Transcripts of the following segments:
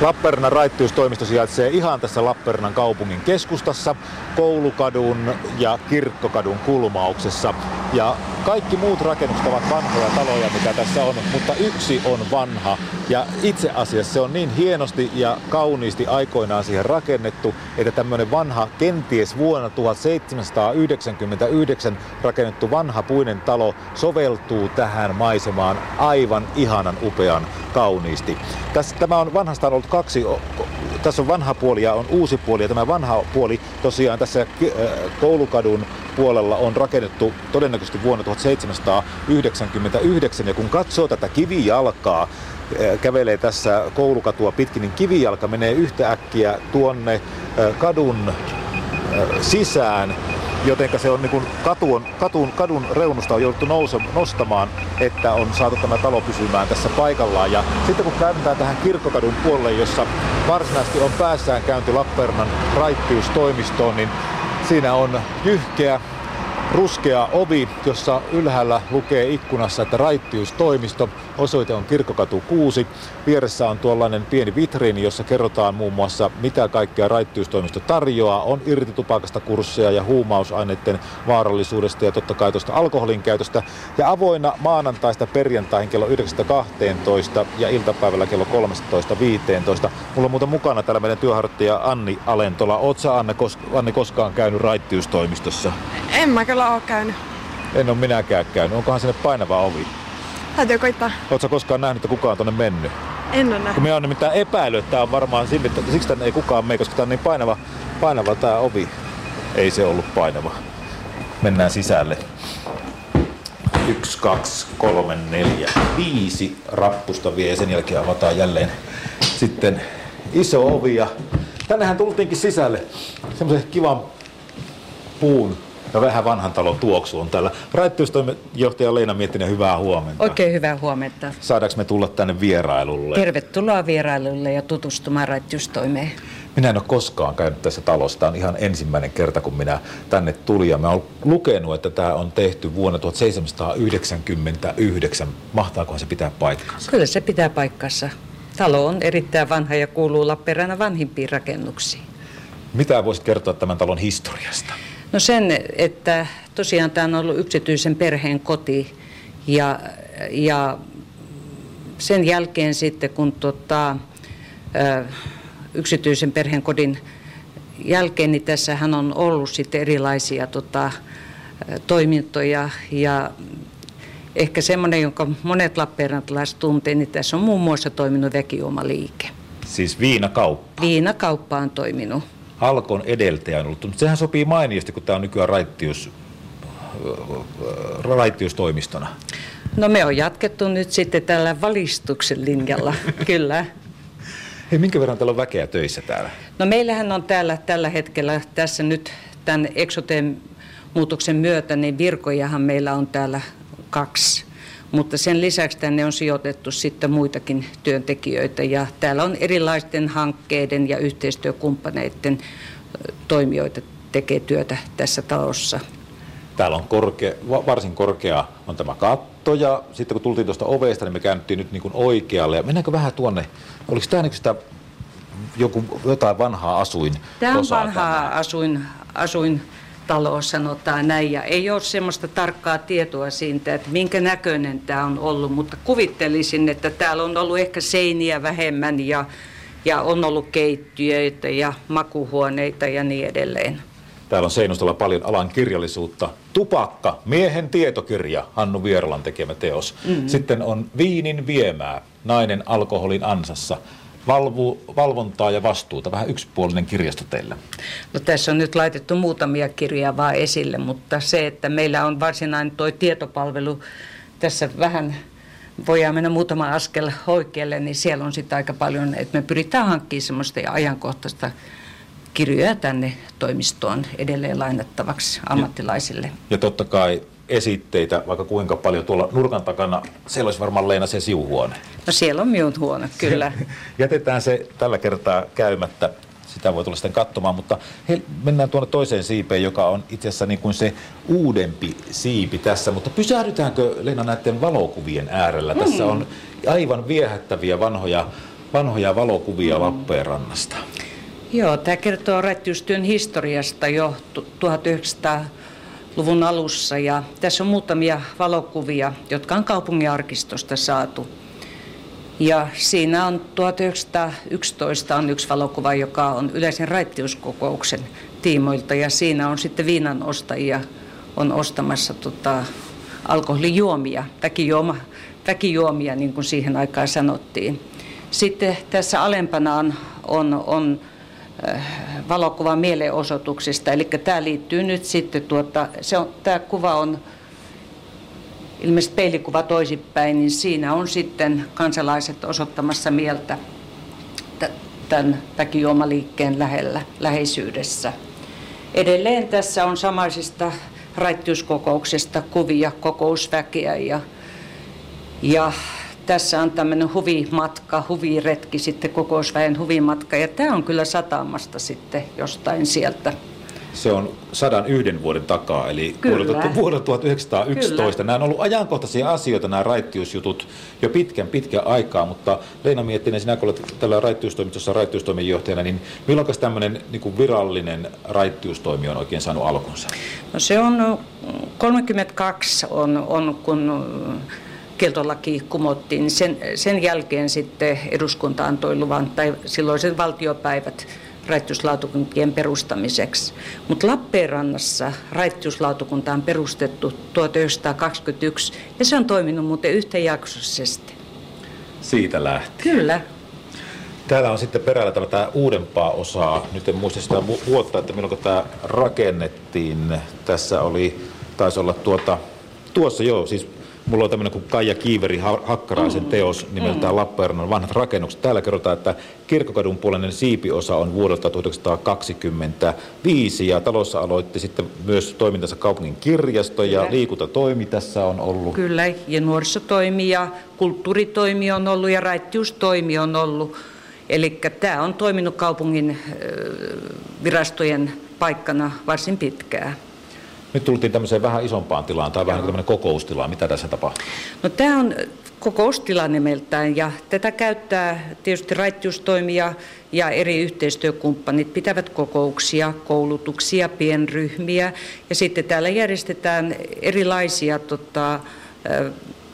Lappeenrannan raittiustoimisto sijaitsee ihan tässä Lappeenrannan kaupungin keskustassa, Koulukadun ja Kirkkokadun kulmauksessa. Ja kaikki muut rakennukset ovat vanhoja taloja, mitä tässä on, mutta yksi on vanha. Ja itse asiassa se on niin hienosti ja kauniisti aikoinaan siihen rakennettu, että tämmöinen vanha, kenties vuonna 1799 rakennettu vanha puinen talo soveltuu tähän maisemaan aivan ihanan upean kauniisti. Tässä, tämä on vanhastaan ollut kaksi, tässä on vanha puoli ja on uusi puoli. Ja tämä vanha puoli tosiaan tässä äh, koulukadun puolella on rakennettu todennäköisesti vuonna 1799 ja kun katsoo tätä kivijalkaa, äh, kävelee tässä koulukatua pitkin, niin kivijalka menee yhtä äkkiä tuonne äh, kadun sisään joten se on niin kuin katu katun, kadun reunusta on jouduttu nouse, nostamaan, että on saatu tämä talo pysymään tässä paikallaan. Ja sitten kun käydään tähän kirkkokadun puolelle, jossa varsinaisesti on päässään käynti Lappeenrannan raittiustoimistoon, niin siinä on jyhkeä ruskea ovi, jossa ylhäällä lukee ikkunassa, että raittiustoimisto. Osoite on Kirkkokatu 6. Vieressä on tuollainen pieni vitriini, jossa kerrotaan muun muassa, mitä kaikkea raittiustoimisto tarjoaa. On irtitupakasta kursseja ja huumausaineiden vaarallisuudesta ja totta kai tuosta alkoholin käytöstä. Ja avoinna maanantaista perjantaihin kello 9.12 ja iltapäivällä kello 13.15. Mulla on muuten mukana täällä meidän työharjoittaja Anni Alentola. Oletko Anne, kos- Anne koskaan käynyt raittiustoimistossa? En mä kyllä oo käynyt. En ole minäkään käynyt. Onkohan sinne painava ovi? Täytyy koittaa. Oletko koskaan nähnyt, että kukaan on mennyt? En ole nähnyt. Kun minä on nimittäin epäily, että tämä on varmaan sinne, että siksi tänne ei kukaan mene, koska tämä on niin painava, painava tämä ovi. Ei se ollut painava. Mennään sisälle. Yksi, kaksi, kolme, neljä, viisi rappusta vie ja sen jälkeen avataan jälleen sitten iso ovi. Ja tännehän tultiinkin sisälle semmoisen kivan puun ja vähän vanhan talon tuoksu on täällä. Raittiustoimijohtaja Leena Miettinen, hyvää huomenta. Oikein hyvää huomenta. Saadaanko me tulla tänne vierailulle? Tervetuloa vierailulle ja tutustumaan raittiustoimeen. Minä en ole koskaan käynyt tässä talossa. Tämä on ihan ensimmäinen kerta, kun minä tänne tulin. Ja mä olen lukenut, että tämä on tehty vuonna 1799. Mahtaakohan se pitää paikkansa? Kyllä se pitää paikkansa. Talo on erittäin vanha ja kuuluu Lappeenrannan vanhimpiin rakennuksiin. Mitä voisit kertoa tämän talon historiasta? No sen, että tosiaan tämä on ollut yksityisen perheen koti ja, ja sen jälkeen sitten kun tota, yksityisen perheen kodin jälkeen, niin tässähän on ollut sitten erilaisia tota, toimintoja ja ehkä semmoinen, jonka monet lappeenrantalaiset tuntee, niin tässä on muun muassa toiminut väkiomaliike. Siis viinakauppa? Viinakauppa on toiminut. Alkon edeltäjä on ollut. Mutta sehän sopii mainiosti, kun tämä on nykyään raittius, raittiustoimistona. No me on jatkettu nyt sitten tällä valistuksen linjalla, kyllä. Hei, minkä verran täällä on väkeä töissä täällä? No meillähän on täällä tällä hetkellä tässä nyt tämän Exoteen muutoksen myötä, niin virkojahan meillä on täällä kaksi. Mutta sen lisäksi tänne on sijoitettu sitten muitakin työntekijöitä ja täällä on erilaisten hankkeiden ja yhteistyökumppaneiden toimijoita tekee työtä tässä talossa. Täällä on korkea, varsin korkea on tämä katto ja sitten kun tultiin tuosta ovesta, niin me käännyttiin nyt niin kuin oikealle. Ja mennäänkö vähän tuonne, oliko tämä niin sitä joku, jotain vanhaa asuin? Tämä on vanhaa asuin, asuin talo, sanotaan näin. Ja ei ole semmoista tarkkaa tietoa siitä, että minkä näköinen tämä on ollut, mutta kuvittelisin, että täällä on ollut ehkä seiniä vähemmän ja, ja on ollut keittiöitä ja makuhuoneita ja niin edelleen. Täällä on seinustalla paljon alan kirjallisuutta. Tupakka, miehen tietokirja, Hannu Vierolan tekemä teos. Mm-hmm. Sitten on Viinin viemää, nainen alkoholin ansassa valvu, valvontaa ja vastuuta. Vähän yksipuolinen kirjasto teillä. No, tässä on nyt laitettu muutamia kirjoja vaan esille, mutta se, että meillä on varsinainen tuo tietopalvelu tässä vähän voidaan mennä muutama askel oikealle, niin siellä on sitten aika paljon, että me pyritään hankkimaan semmoista ajankohtaista kirjoja tänne toimistoon edelleen lainattavaksi ammattilaisille. Ja, ja totta kai esitteitä, vaikka kuinka paljon tuolla nurkan takana. Siellä olisi varmaan Leena se siuhuone. No siellä on minun huone, kyllä. Jätetään se tällä kertaa käymättä. Sitä voi tulla sitten katsomaan, mutta he, mennään tuonne toiseen siipeen, joka on itse asiassa niin kuin se uudempi siipi tässä. Mutta pysähdytäänkö Leena näiden valokuvien äärellä? Mm. Tässä on aivan viehättäviä vanhoja vanhoja valokuvia mm. Lappeenrannasta. Joo, tämä kertoo rättystyön historiasta jo 1900-luvun alussa ja tässä on muutamia valokuvia, jotka on kaupungin arkistosta saatu. Ja siinä on 1911 on yksi valokuva, joka on yleisen raittiuskokouksen tiimoilta ja siinä on sitten viinan ostajia on ostamassa tota, alkoholijuomia, väkijuoma, väkijuomia niin kuin siihen aikaan sanottiin. Sitten tässä alempana on, on, on valokuva mielenosoituksista, eli tämä liittyy nyt sitten, tuota, se on, tämä kuva on ilmeisesti peilikuva toisinpäin, niin siinä on sitten kansalaiset osoittamassa mieltä tämän väkijuomaliikkeen lähellä, läheisyydessä. Edelleen tässä on samaisista raittiuskokouksesta kuvia, kokousväkeä ja, ja tässä on tämmöinen huvimatka, huviretki, sitten kokousväen huvimatka ja tämä on kyllä satamasta sitten jostain sieltä se on sadan yhden vuoden takaa, eli vuodelta 1911. Kyllä. Nämä on ollut ajankohtaisia asioita, nämä raittiusjutut, jo pitkän pitkän aikaa, mutta Leina Miettinen, sinä kun olet tällä raittiustoimistossa raittiustoimijohtajana, niin milloin tämmöinen niin virallinen raittiustoimi on oikein saanut alkunsa? No se on 32 on, on kun kieltolaki kumottiin, sen, sen jälkeen sitten eduskunta antoi luvan, tai silloiset valtiopäivät raittiuslautakuntien perustamiseksi. Mutta Lappeenrannassa raittiuslautakunta on perustettu 1921 ja se on toiminut muuten yhtäjaksoisesti. Siitä lähti. Kyllä. Täällä on sitten perällä tämä uudempaa osaa. Nyt en muista sitä vuotta, että milloin tämä rakennettiin. Tässä oli, taisi olla tuota, tuossa joo, siis Mulla on tämmöinen kuin Kaija Kiiveri Hakkaraisen mm. teos nimeltään mm. Lappeenrannan vanhat rakennukset. Täällä kerrotaan, että kirkkokadun puolinen siipiosa on vuodelta 1925 ja talossa aloitti sitten myös toimintansa kaupungin kirjasto ja Kyllä. liikuntatoimi tässä on ollut. Kyllä, ja nuorisotoimi ja kulttuuritoimi on ollut ja raittiustoimi on ollut. Eli tämä on toiminut kaupungin virastojen paikkana varsin pitkään. Nyt tultiin tämmöiseen vähän isompaan tilaan, tai vähän niin tämmöinen kokoustila. Mitä tässä tapahtuu? No tämä on kokoustila nimeltään, ja tätä käyttää tietysti raittiustoimija ja eri yhteistyökumppanit pitävät kokouksia, koulutuksia, pienryhmiä, ja sitten täällä järjestetään erilaisia tota,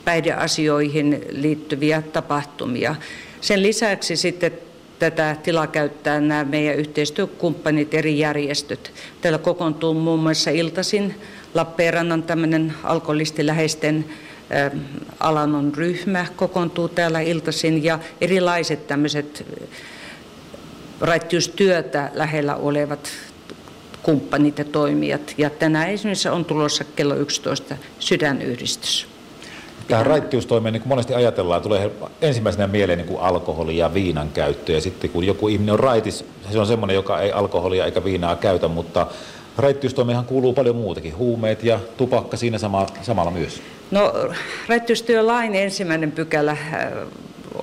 päihdeasioihin liittyviä tapahtumia. Sen lisäksi sitten tätä tilaa käyttää nämä meidän yhteistyökumppanit, eri järjestöt. Täällä kokoontuu muun muassa iltasin Lappeenrannan tämmöinen alkoholistiläheisten alanon ryhmä kokoontuu täällä iltasin ja erilaiset tämmöiset raittiustyötä lähellä olevat kumppanit ja toimijat. Ja tänään esimerkiksi on tulossa kello 11 sydänyhdistys. Tähän raittiustoimeen niin kuin monesti ajatellaan, tulee ensimmäisenä mieleen niin kuin alkoholi ja viinan käyttö. Ja sitten kun joku ihminen on raitis, se on semmoinen, joka ei alkoholia eikä viinaa käytä, mutta raittiustoimeenhan kuuluu paljon muutakin. Huumeet ja tupakka siinä sama, samalla myös. No raittiustyölain ensimmäinen pykälä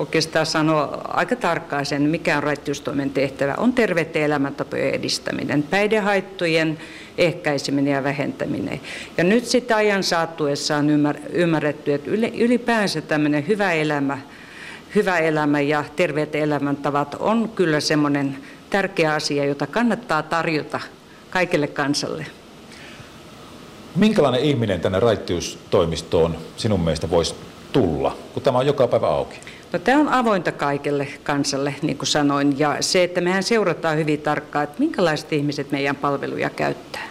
oikeastaan sanoo aika tarkkaan sen, mikä on raittiustoimen tehtävä. On terveiden elämäntapojen edistäminen, päihdehaittojen ehkäiseminen ja vähentäminen. Ja nyt sitten ajan saattuessa on ymmärretty, että ylipäänsä tämmöinen hyvä elämä, hyvä elämä ja terveet elämäntavat on kyllä semmoinen tärkeä asia, jota kannattaa tarjota kaikille kansalle. Minkälainen ihminen tänne raittiustoimistoon sinun mielestä voisi tulla, kun tämä on joka päivä auki? No, tämä on avointa kaikille kansalle, niin kuin sanoin, ja se, että mehän seurataan hyvin tarkkaan, että minkälaiset ihmiset meidän palveluja käyttää.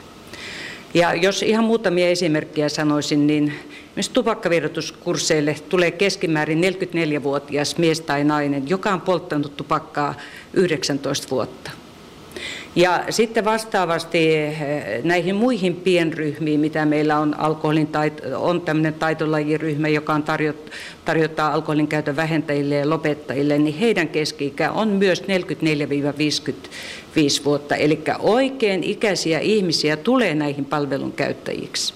Ja jos ihan muutamia esimerkkejä sanoisin, niin myös tupakkavirrotuskursseille tulee keskimäärin 44-vuotias mies tai nainen, joka on polttanut tupakkaa 19 vuotta. Ja sitten vastaavasti eh, näihin muihin pienryhmiin, mitä meillä on, alkoholin tait- on tämmöinen taitolajiryhmä, joka on tarjot, tarjottaa alkoholin käytön vähentäjille ja lopettajille, niin heidän keski-ikä on myös 44-55 vuotta. Eli oikein ikäisiä ihmisiä tulee näihin palvelun käyttäjiksi.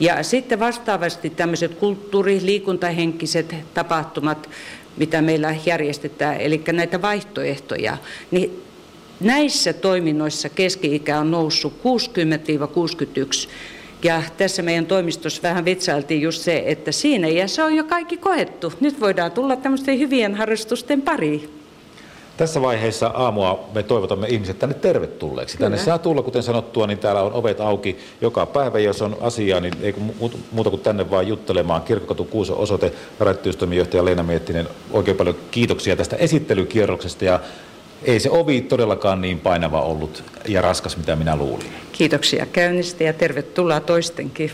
Ja sitten vastaavasti tämmöiset kulttuuri- liikuntahenkiset tapahtumat, mitä meillä järjestetään, eli näitä vaihtoehtoja, niin Näissä toiminnoissa keski-ikä on noussut 60-61. Ja tässä meidän toimistossa vähän vitsailtiin just se, että siinä iässä on jo kaikki koettu. Nyt voidaan tulla tämmöisten hyvien harrastusten pariin. Tässä vaiheessa aamua me toivotamme ihmiset tänne tervetulleeksi. Tänne Kyllä. saa tulla, kuten sanottua, niin täällä on ovet auki joka päivä. Jos on asiaa, niin ei muuta kuin tänne vaan juttelemaan. Kirkkokatu Kuuso osoite, rajoittamistoimijohtaja Leena Miettinen, oikein paljon kiitoksia tästä esittelykierroksesta. Ja ei se ovi todellakaan niin painava ollut ja raskas, mitä minä luulin. Kiitoksia käynnistä ja tervetuloa toistenkin.